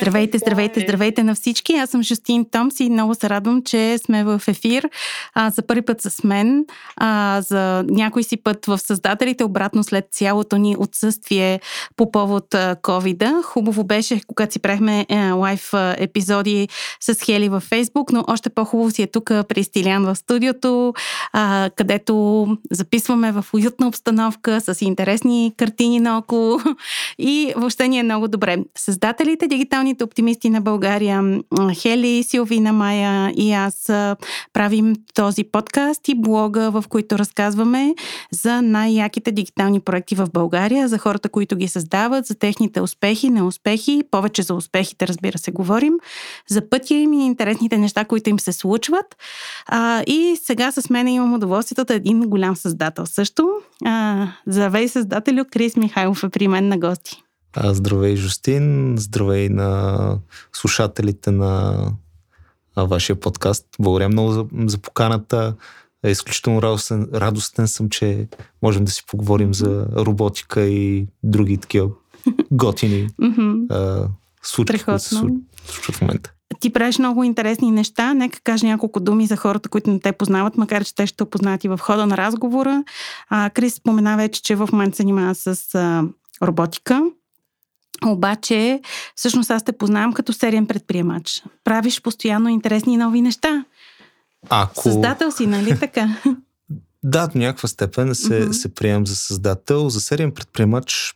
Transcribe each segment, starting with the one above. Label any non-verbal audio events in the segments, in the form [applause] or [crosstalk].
Здравейте, здравейте, здравейте на всички. Аз съм Жустин Томс и много се радвам, че сме в ефир а, за първи път с мен, а, за някой си път в създателите, обратно след цялото ни отсъствие по повод covid Хубаво беше, когато си правихме е, лайв епизоди с Хели във Фейсбук, но още по-хубаво си е тук при Стилян в студиото, а, където записваме в уютна обстановка с интересни картини наоколо [laughs] и въобще ни е много добре. Създателите, дигитални социалните оптимисти на България, Хели, Силвина, Майя и аз правим този подкаст и блога, в които разказваме за най-яките дигитални проекти в България, за хората, които ги създават, за техните успехи, неуспехи, повече за успехите, разбира се, говорим, за пътя им и интересните неща, които им се случват. И сега с мен имам удоволствието да един голям създател също. А, здравей, създателю, Крис Михайлов е при мен на гости. Здравей, Жустин. Здравей на слушателите на вашия подкаст. Благодаря много за, за поканата. Изключително радостен, радостен съм, че можем да си поговорим за роботика и други такива [laughs] готини случки, които се случват в момента. Ти правиш много интересни неща. Нека кажа няколко думи за хората, които не те познават, макар че те ще опознат и в хода на разговора. А, Крис спомена вече, че в момента се занимава с а, роботика. Обаче, всъщност аз те познавам като сериен предприемач. Правиш постоянно интересни нови неща. Ако... Създател си, нали така? [laughs] да, до някаква степен се, uh-huh. се приемам за създател. За сериен предприемач...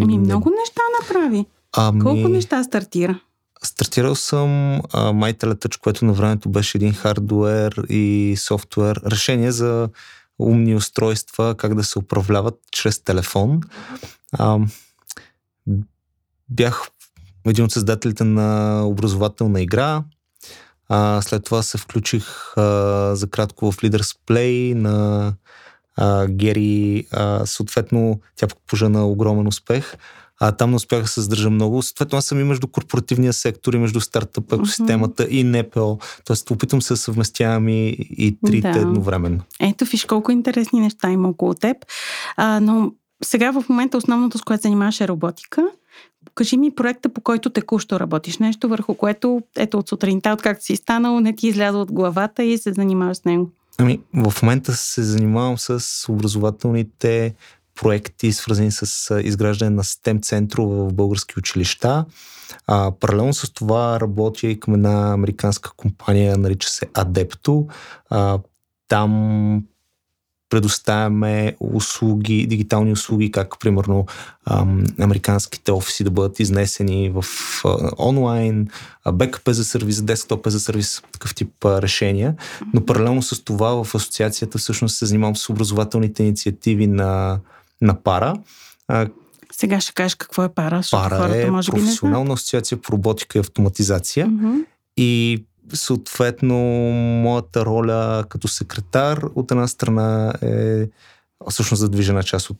Ами много неща направи. Ами... Колко неща стартира? Стартирал съм My Touch, което на времето беше един хардуер и софтуер. Решение за умни устройства, как да се управляват чрез телефон. А, бях един от създателите на образователна игра. А, след това се включих а, за кратко в Leaders Play на а, Гери. А, съответно, тя пожена огромен успех. А там не успях да се задържа много. Съответно, аз съм и между корпоративния сектор, и между стартъп екосистемата uh-huh. и НПО. Тоест, опитвам се да съвместявам и, и трите да. едновременно. Ето, виж колко интересни неща има около теб. А, но сега в момента основното, с което занимаваш е роботика. Кажи ми проекта, по който текущо работиш. Нещо върху което, ето от сутринта, откакто си станал, не ти изляза от главата и се занимаваш с него. Ами, в момента се занимавам с образователните проекти, свързани с изграждане на STEM центрове в български училища. А, паралелно с това работя и към една американска компания, нарича се Adepto. А, там предоставяме услуги, дигитални услуги, как примерно ам, американските офиси да бъдат изнесени в а, онлайн, бекъп за сервис, десктоп за сервис, такъв тип а, решения. Но паралелно с това в асоциацията всъщност се занимавам с образователните инициативи на, на пара. А, сега ще кажеш какво е пара, пара хората е може би професионална асоциация по роботика и автоматизация. Mm-hmm. И съответно, моята роля като секретар от една страна е всъщност задвижена част от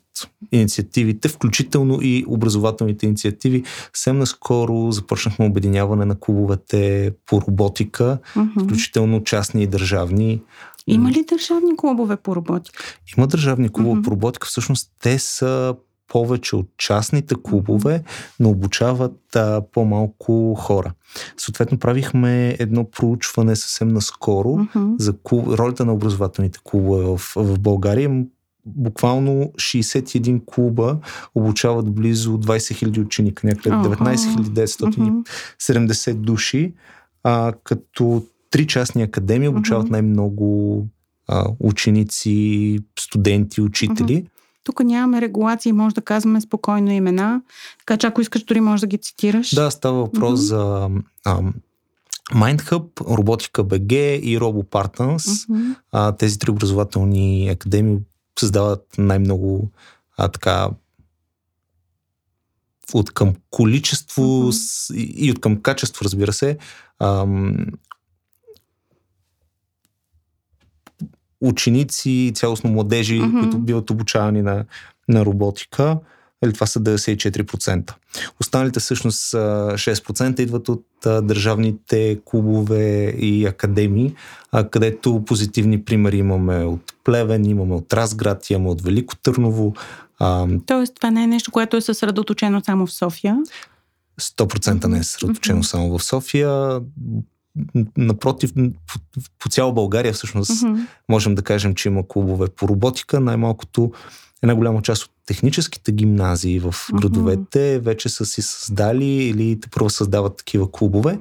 инициативите, включително и образователните инициативи. Съвсем наскоро започнахме обединяване на клубовете по роботика, uh-huh. включително частни и държавни. Има ли държавни клубове по роботика? Има държавни клубове uh-huh. по роботика. Всъщност те са повече от частните клубове, но обучават а, по-малко хора. Съответно, правихме едно проучване съвсем наскоро uh-huh. за клуб, ролята на образователните клубове в, в България. Буквално 61 клуба обучават близо 20 000 ученика, някъде uh-huh. 19 970 души, а, като три частни академии обучават най-много а, ученици, студенти, учители. Тук нямаме регулации, може да казваме спокойно имена. Така че ако искаш, дори може да ги цитираш. Да, става въпрос mm-hmm. за ам, MindHub, Роботика БГ и RoboPartners. Mm-hmm. А, тези три образователни академии създават най-много а, така от към количество mm-hmm. и от към качество, разбира се, ам, ученици, цялостно младежи, mm-hmm. които биват обучавани на, на роботика. или това са 94%. Останалите всъщност 6% идват от държавните клубове и академии, където позитивни примери имаме от Плевен, имаме от Разград, имаме от Велико Търново. Тоест това не е нещо, което е съсредоточено само в София? 100% не е съсредоточено mm-hmm. само в София напротив, по, по цяла България всъщност mm-hmm. можем да кажем, че има клубове по роботика. Най-малкото една голяма част от техническите гимназии в градовете mm-hmm. вече са си създали или те първо създават такива клубове.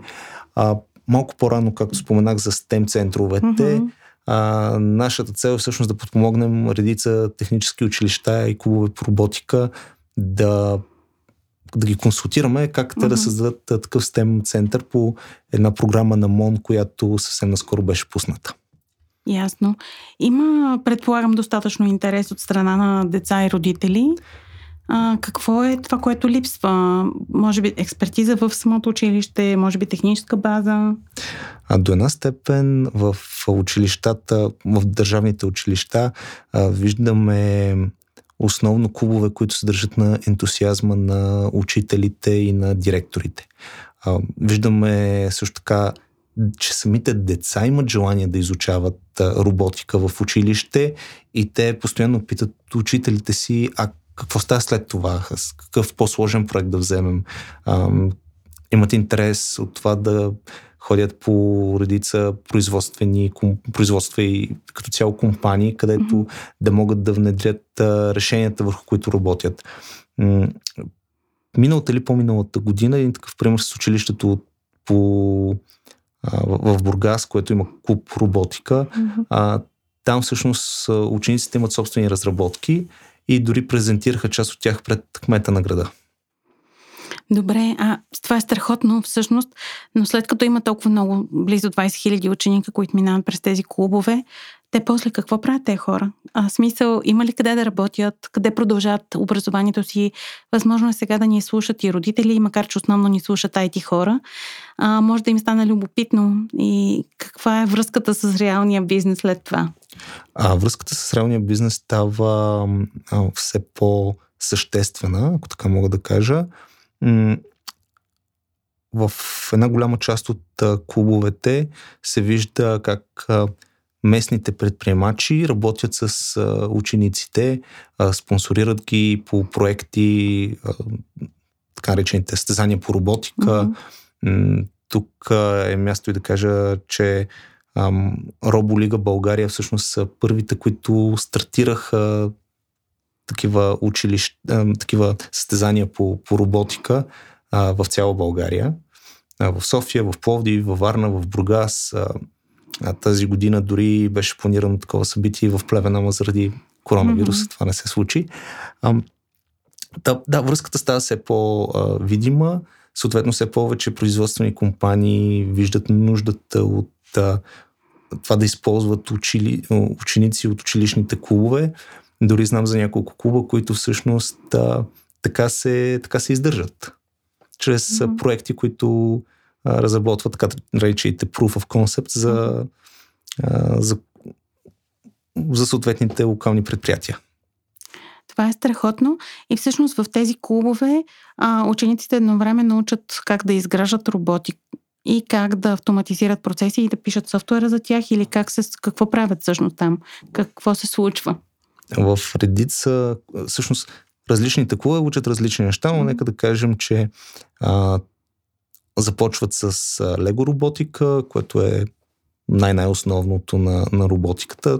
А, малко по-рано, както споменах за STEM центровете, mm-hmm. а, нашата цел е всъщност да подпомогнем редица технически училища и клубове по роботика да да ги консултираме как те uh-huh. да създадат такъв STEM център по една програма на МОН, която съвсем наскоро беше пусната. Ясно. Има, предполагам, достатъчно интерес от страна на деца и родители. А, какво е това, което липсва? Може би експертиза в самото училище, може би техническа база? А до една степен в училищата, в държавните училища а, виждаме основно клубове, които се държат на ентусиазма на учителите и на директорите. А, виждаме също така, че самите деца имат желание да изучават роботика в училище и те постоянно питат учителите си, а какво става след това, с какъв по-сложен проект да вземем. А, имат интерес от това да ходят по редица производствени, производства и като цяло компании, където mm-hmm. да могат да внедрят решенията, върху които работят. Миналата или по-миналата година един такъв пример с училището по, а, в, в Бургас, което има клуб роботика. Mm-hmm. А, там всъщност учениците имат собствени разработки и дори презентираха част от тях пред кмета на града. Добре, а това е страхотно всъщност, но след като има толкова много, близо 20 000 ученика, които минават през тези клубове, те после какво правят те хора? А, смисъл, има ли къде да работят, къде продължат образованието си? Възможно е сега да ни слушат и родители, макар че основно ни слушат IT хора. А, може да им стане любопитно и каква е връзката с реалния бизнес след това? А, връзката с реалния бизнес става а, все по-съществена, ако така мога да кажа в една голяма част от клубовете се вижда как местните предприемачи работят с учениците, спонсорират ги по проекти, така речените състезания по роботика. Mm-hmm. Тук е място и да кажа, че Роболига България всъщност са първите, които стартираха такива училища, такива състезания по, по роботика а, в цяла България. А, в София, в Пловдив, в Варна, в Бургас. А, а, тази година дори беше планирано такова събитие в Плевен, ама заради коронавируса mm-hmm. това не се случи. А, да, да, връзката става все по-видима. Съответно, все повече производствени компании виждат нуждата от това да използват учили, ученици от училищните клубове, дори знам за няколко клуба, които всъщност а, така, се, така се издържат. Чрез mm-hmm. проекти, които а, разработват така наречените proof of concept за, а, за, за съответните локални предприятия. Това е страхотно и всъщност в тези клубове а, учениците едновременно научат как да изграждат роботи и как да автоматизират процеси и да пишат софтуера за тях или как се, какво правят всъщност там, какво се случва в редица, всъщност различните клубове учат различни неща, но нека да кажем, че а, започват с лего роботика, което е най-най-основното на, на роботиката.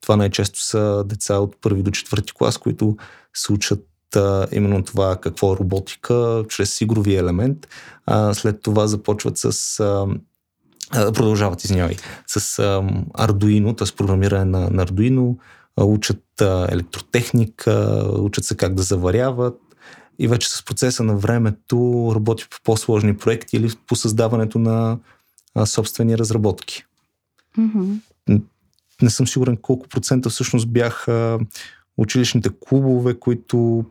Това най-често са деца от първи до четвърти клас, които се учат а, именно това какво е роботика, чрез игрови елемент. А, след това започват с а, продължават, извинявай, с а, Arduino, т.е. програмиране на, на Arduino, учат електротехника, учат се как да заваряват и вече с процеса на времето работи по по-сложни проекти или по създаването на собствени разработки. Mm-hmm. Не съм сигурен колко процента всъщност бяха училищните клубове, които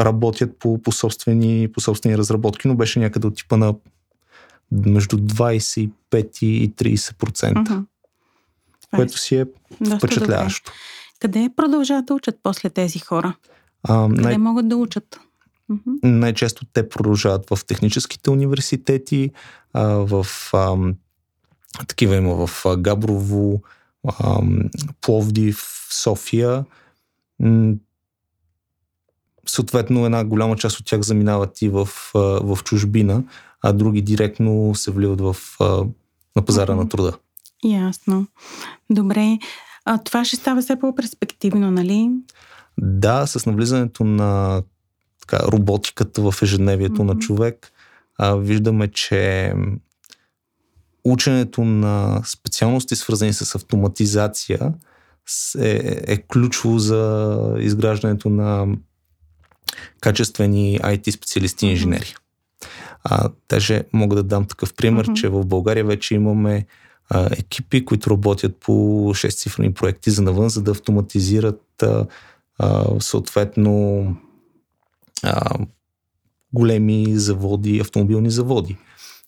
работят по, по, собствени, по собствени разработки, но беше някъде от типа на между 25 и 30%. Mm-hmm. Което си е впечатляващо. Къде продължават да учат после тези хора? А, Къде най- могат да учат? Най-често те продължават в техническите университети, а, в а, такива има в Габрово, а, Пловдив, София. Съответно, една голяма част от тях заминават и в, в чужбина, а други директно се вливат в, на пазара mm-hmm. на труда. Ясно. Добре. А, това ще става все по-перспективно, нали? Да, с навлизането на така, роботиката в ежедневието mm-hmm. на човек, а, виждаме, че ученето на специалности, свързани с автоматизация, е, е ключово за изграждането на качествени IT специалисти и инженери. А, даже мога да дам такъв пример, mm-hmm. че в България вече имаме а, екипи, които работят по 6-цифрени проекти за навън, за да автоматизират а, а, съответно а, големи заводи, автомобилни заводи.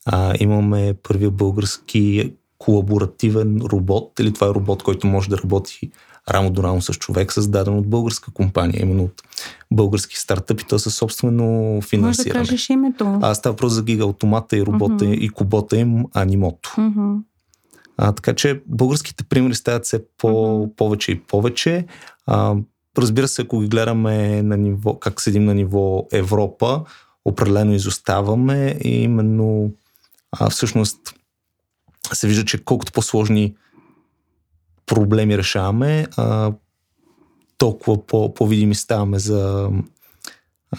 А, имаме първия български колаборативен робот, или това е робот, който може да работи рамо до рамо с човек, създаден от българска компания, именно от български стартъпи, то със собствено финансиране. Може да кажеш името. А става просто за гига автомата и робота uh-huh. и кубота им Анимото. Uh-huh. А, така че българските примери стават все по, повече и повече. А, разбира се, ако ги гледаме на ниво, как седим на ниво Европа, определено изоставаме и именно а, всъщност се вижда, че колкото по-сложни проблеми решаваме, а, толкова по, по-видими ставаме за,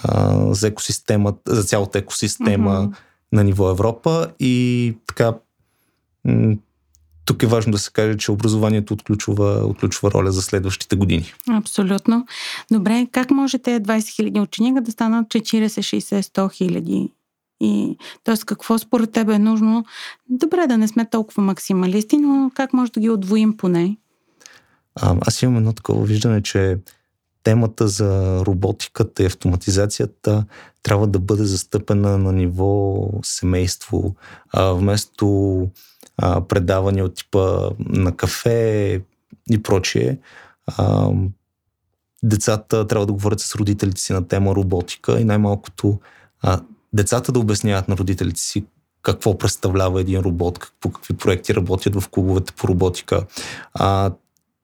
а, за екосистемата, за цялата екосистема mm-hmm. на ниво Европа и така тук е важно да се каже, че образованието отключва, отключва роля за следващите години. Абсолютно. Добре, как може те 20 хиляди ученика да станат 40, 60, 100 хиляди? И, т.е. какво според тебе е нужно? Добре, да не сме толкова максималисти, но как може да ги отвоим поне? А, аз имам едно такова виждане, че темата за роботиката и автоматизацията трябва да бъде застъпена на ниво семейство. А, вместо а, предавания от типа на кафе и прочие, а, децата трябва да говорят с родителите си на тема роботика и най-малкото а, децата да обясняват на родителите си какво представлява един робот, по какви проекти работят в клубовете по роботика. А,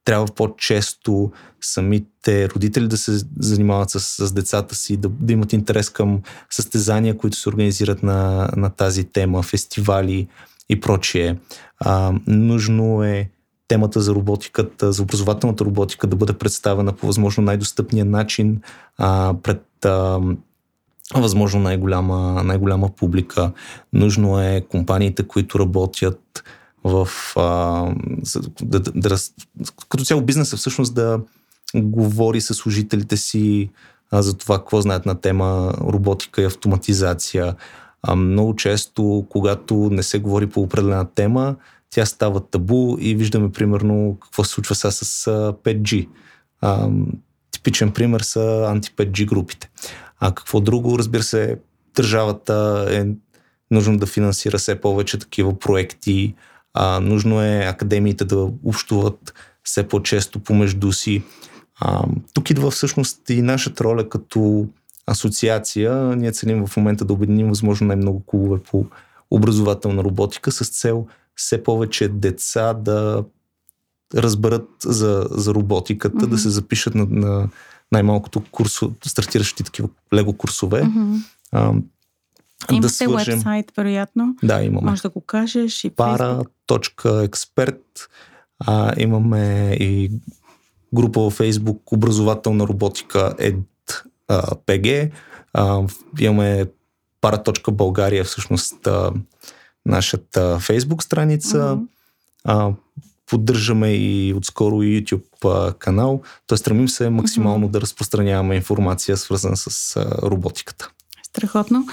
трябва по-често самите родители да се занимават с, с децата си, да, да имат интерес към състезания, които се организират на, на тази тема, фестивали и прочие. А, нужно е темата за роботиката, за образователната роботика да бъде представена по възможно най-достъпния начин а, пред а, възможно най-голяма, най-голяма публика. Нужно е компаниите, които работят в... А, да, да, да, като цяло бизнеса всъщност да говори с служителите си а, за това какво знаят на тема роботика и автоматизация. А, много често, когато не се говори по определена тема, тя става табу и виждаме примерно какво се случва сега с 5G. А, типичен пример са анти-5G групите. А какво друго, разбира се, държавата е нужно да финансира все повече такива проекти, а, нужно е академиите да общуват все по-често помежду си. А, тук идва всъщност и нашата роля като асоциация. Ние целим в момента да обединим възможно най-много клубове по образователна роботика с цел все повече деца да разберат за, за роботиката, mm-hmm. да се запишат на, на най-малкото курсо, стартиращи такива лего курсове. Mm-hmm. А, Имате да свържем... вебсайт, вероятно. Да, имаме. Може да го кажеш и Para.expert. А, имаме и група във Facebook образователна роботика EdPG. имаме para.българия всъщност а, нашата Facebook страница. А, поддържаме и отскоро и YouTube а, канал. Т.е. стремим се максимално uh-huh. да разпространяваме информация, свързана с а, роботиката. Страхотно.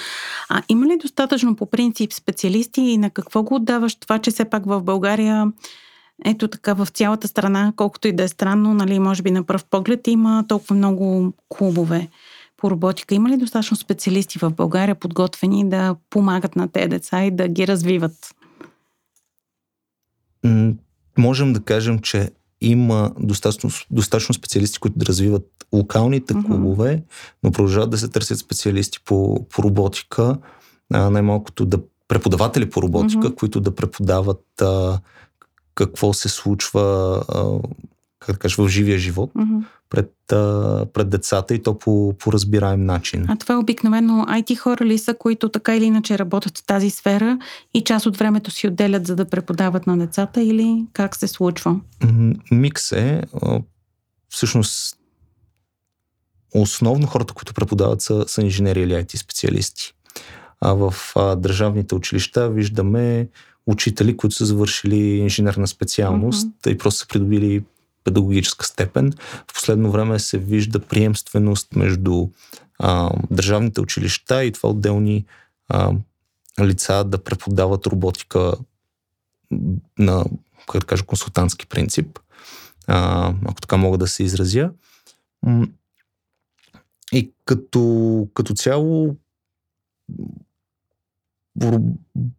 А има ли достатъчно по принцип специалисти и на какво го отдаваш това, че все пак в България ето така в цялата страна, колкото и да е странно, нали, може би на пръв поглед има толкова много клубове по роботика. Има ли достатъчно специалисти в България подготвени да помагат на тези деца и да ги развиват? можем да кажем, че има достатъчно, достатъчно специалисти, които да развиват локалните mm-hmm. клубове, но продължават да се търсят специалисти по, по роботика, а, най-малкото да преподаватели по роботика, mm-hmm. които да преподават а, какво се случва как да кажа, в живия живот mm-hmm. пред, а, пред децата и то по, по разбираем начин. А това е обикновено IT хора ли са, които така или иначе работят в тази сфера и част от времето си отделят за да преподават на децата или как се случва? Микс е. Всъщност основно хората, които преподават са, са инженери или IT специалисти. А в а, държавните училища виждаме учители, които са завършили инженерна специалност mm-hmm. и просто са придобили педагогическа степен. В последно време се вижда приемственост между а, държавните училища и това отделни а, лица да преподават роботика на, как да кажа, консултантски принцип, а, ако така мога да се изразя. И като, като цяло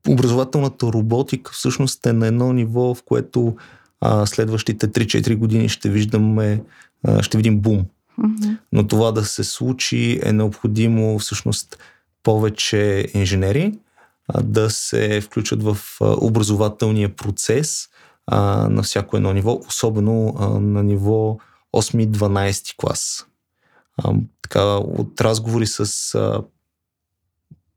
образователната роботика всъщност е на едно ниво, в което а, следващите 3-4 години ще виждаме, а, ще видим бум. Mm-hmm. Но това да се случи е необходимо всъщност повече инженери а, да се включат в а, образователния процес а, на всяко едно ниво, особено а, на ниво 8-12 клас. А, така, от разговори с а,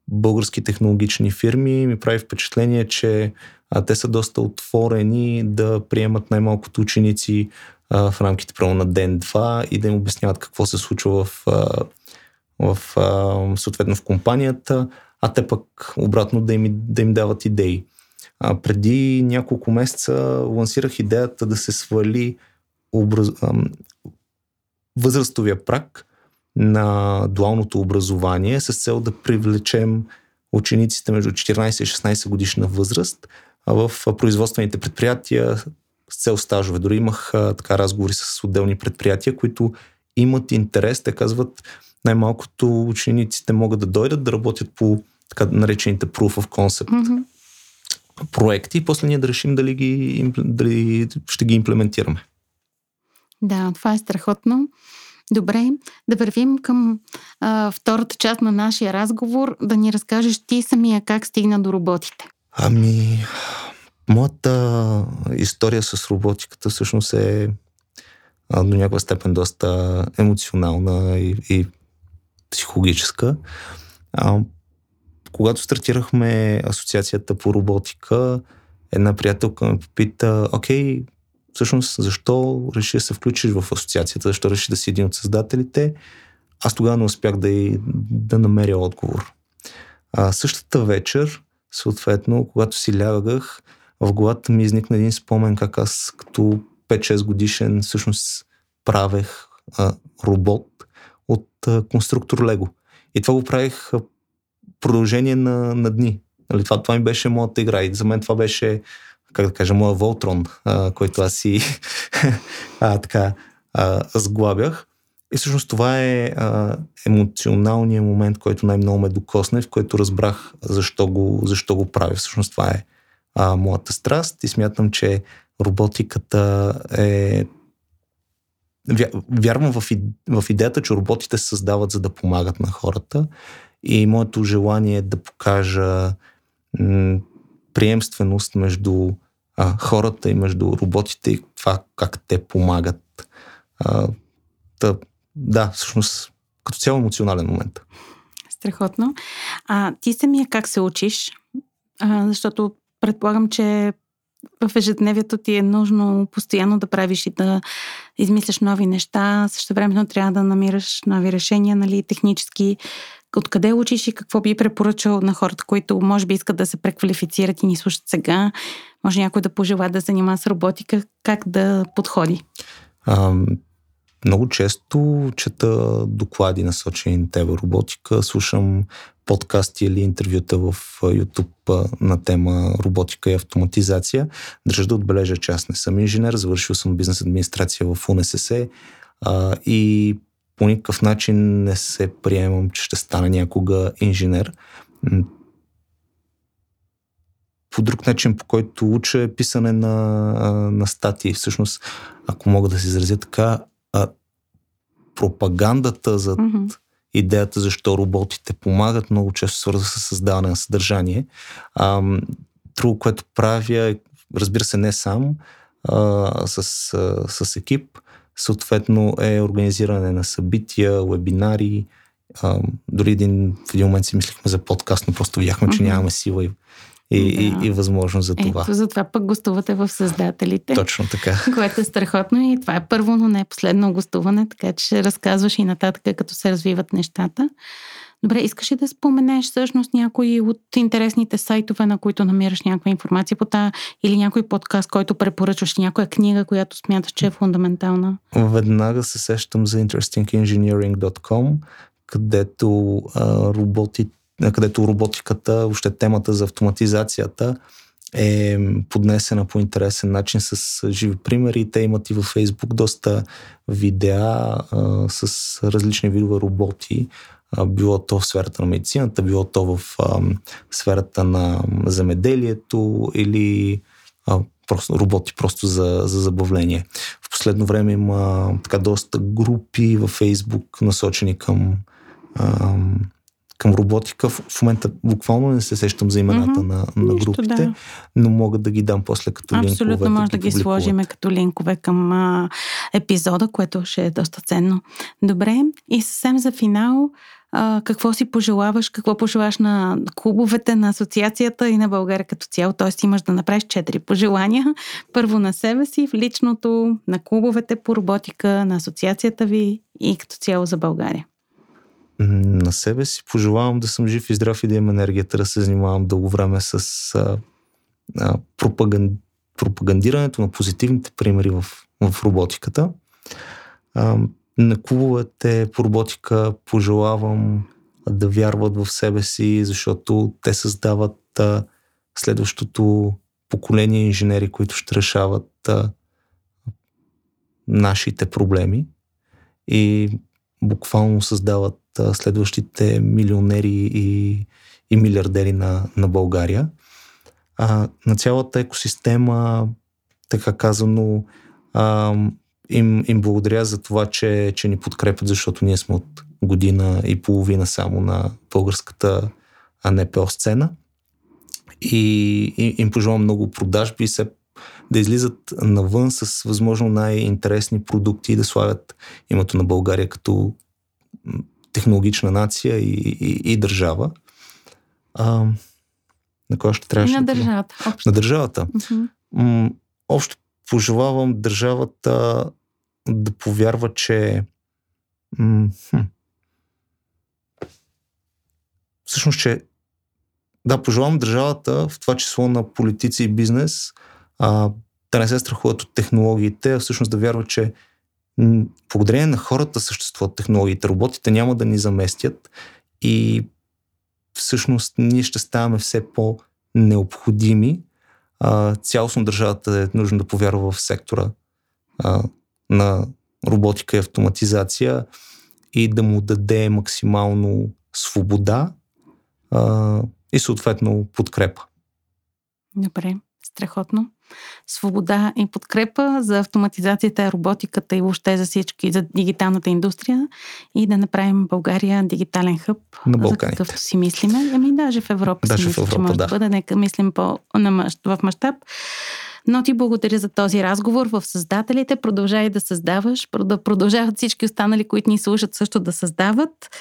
български технологични фирми ми прави впечатление, че а, те са доста отворени да приемат най-малкото ученици а, в рамките право на ден-два и да им обясняват какво се случва в, а, в а, съответно в компанията, а те пък обратно да им, да им дават идеи. А, преди няколко месеца лансирах идеята да се свали образ... възрастовия прак на дуалното образование с цел да привлечем учениците между 14 и 16 годишна възраст в производствените предприятия с цел стажове. Дори имах така разговори с отделни предприятия, които имат интерес. Те казват, най-малкото учениците могат да дойдат да работят по така наречените proof of concept mm-hmm. проекти и после ние да решим дали, ги, дали ще ги имплементираме. Да, това е страхотно. Добре, да вървим към а, втората част на нашия разговор, да ни разкажеш ти самия как стигна до роботите. Ами, моята история с роботиката всъщност е а, до някаква степен доста емоционална и, и психологическа. А, когато стартирахме асоциацията по роботика, една приятелка ме попита, окей, всъщност защо реши да се включиш в асоциацията, защо реши да си един от създателите. Аз тогава не успях да, и, да намеря отговор. А, същата вечер, съответно, когато си лягах, в главата ми изникна един спомен как аз като 5-6 годишен всъщност правех а, робот от а, конструктор Лего. И това го правих а, продължение на, на дни. Нали, това, това ми беше моята игра и за мен това беше как да кажа, моя Волтрон, а, който аз си [laughs] а, така а, сглабях. И всъщност това е а, емоционалният момент, който най-много ме докосне, в който разбрах защо го, защо го правя. Всъщност това е а, моята страст и смятам, че роботиката е вярвам в, в идеята, че роботите се създават за да помагат на хората и моето желание е да покажа м- приемственост между а, хората и между роботите и това как те помагат. А, та, да, всъщност като цяло емоционален момент. Страхотно. А ти самия как се учиш? А, защото предполагам, че в ежедневието ти е нужно постоянно да правиш и да измисляш нови неща. Също времено трябва да намираш нови решения, нали, технически. Откъде учиш и какво би препоръчал на хората, които може би искат да се преквалифицират и ни слушат сега? Може някой да пожела да занимава с роботика, как да подходи? А, много често чета доклади насочени на тебе роботика, слушам подкасти или интервюта в YouTube на тема роботика и автоматизация. Държа да отбележа, че аз не съм инженер, завършил съм бизнес администрация в УНСС а, и по никакъв начин не се приемам, че ще стана някога инженер. По друг начин, по който уча е писане на, на статии. Всъщност, ако мога да се изразя така, а, пропагандата за Мгм. идеята защо роботите помагат, много често свързва с създаване на съдържание. А, друго, което правя, е, разбира се, не сам, а, с, а, с екип, съответно е организиране на събития, вебинари. А, дори един, в един момент си мислихме за подкаст, но просто видяхме, че нямаме сила и, и, Да. и, и възможност за това. Ето, затова пък гостувате в Създателите. Точно така. [laughs] което е страхотно и това е първо, но не е последно гостуване, така че ще разказваш и нататък, като се развиват нещата. Добре, искаш ли да споменеш всъщност някои от интересните сайтове, на които намираш някаква информация по тази или някой подкаст, който препоръчваш, някоя книга, която смяташ, че е фундаментална? Веднага се сещам за interestingengineering.com, където, а, роботи, където роботиката, въобще темата за автоматизацията е поднесена по интересен начин с живи примери. Те имат и във Facebook доста видеа а, с различни видове роботи, било то в сферата на медицината, било то в а, сферата на земеделието или а, просто, роботи просто за, за забавление. В последно време има така доста групи във Фейсбук, насочени към, ам, към роботика. В, в момента буквално не се сещам за имената Мгм. на, на Нищо, групите, да. но мога да ги дам после като линкове. Абсолютно може да ги публикуват. сложим като линкове към а, епизода, което ще е доста ценно. Добре, и съвсем за финал, какво си пожелаваш, какво пожелаваш на клубовете, на асоциацията и на България като цяло? Тоест имаш да направиш четири пожелания. Първо на себе си, в личното, на клубовете по роботика, на асоциацията ви и като цяло за България. На себе си пожелавам да съм жив и здрав и да имам енергията да се занимавам дълго време с а, а, пропаган, пропагандирането на позитивните примери в, в роботиката. А, на клубовете по роботика пожелавам да вярват в себе си, защото те създават а, следващото поколение инженери, които ще решават а, нашите проблеми и буквално създават а, следващите милионери и, и милиардери на, на България. А, на цялата екосистема, така казано, а, им, им благодаря за това, че, че ни подкрепят, защото ние сме от година и половина само на българската НПО сцена. И, и им пожелавам много продажби и се да излизат навън с възможно най-интересни продукти и да славят името на България като технологична нация и, и, и държава. А, на кой ще И трябваше на да кажа? държавата. Общо. На държавата. М, общо пожелавам държавата да повярва, че м, хм, всъщност, че да, пожелавам държавата, в това число на политици и бизнес, а, да не се страхуват от технологиите, а всъщност да вярват, че м, благодарение на хората съществуват технологиите. Роботите няма да ни заместят и всъщност ние ще ставаме все по-необходими. А, цялостно държавата е нужно да повярва в сектора а, на роботика и автоматизация и да му даде максимално свобода а, и съответно подкрепа. Добре, страхотно. Свобода и подкрепа за автоматизацията, роботиката и въобще за всички, за дигиталната индустрия и да направим България дигитален хъб, На за Балканите. какъвто си мислиме. Ами даже в Европа Даже си в мисля, че Европа, може да. да. бъде. Нека мислим по, на, в мащаб. Но ти благодаря за този разговор в Създателите. Продължай да създаваш, да продължават всички останали, които ни слушат също да създават.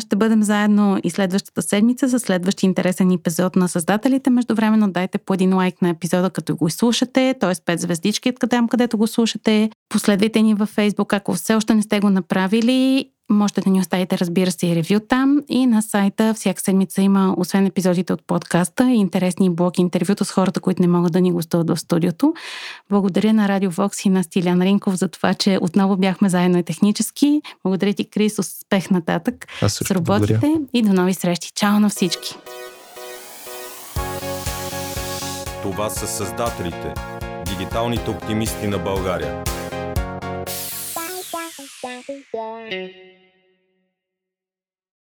Ще бъдем заедно и следващата седмица за следващи интересен епизод на Създателите. Междувременно дайте по един лайк на епизода, като го изслушате, т.е. 5 звездички, там където го слушате. Последвайте ни във Facebook, ако все още не сте го направили. Можете да ни оставите, разбира се, и ревю там. И на сайта всяка седмица има, освен епизодите от подкаста, и интересни блоки интервюта с хората, които не могат да ни гостуват в студиото. Благодаря на Радио Вокс и на Стилян Ринков за това, че отново бяхме заедно и технически. Благодаря ти, Крис. Успех нататък Аз с благодаря. и до нови срещи. Чао на всички! Това са създателите, дигиталните оптимисти на България. Bye.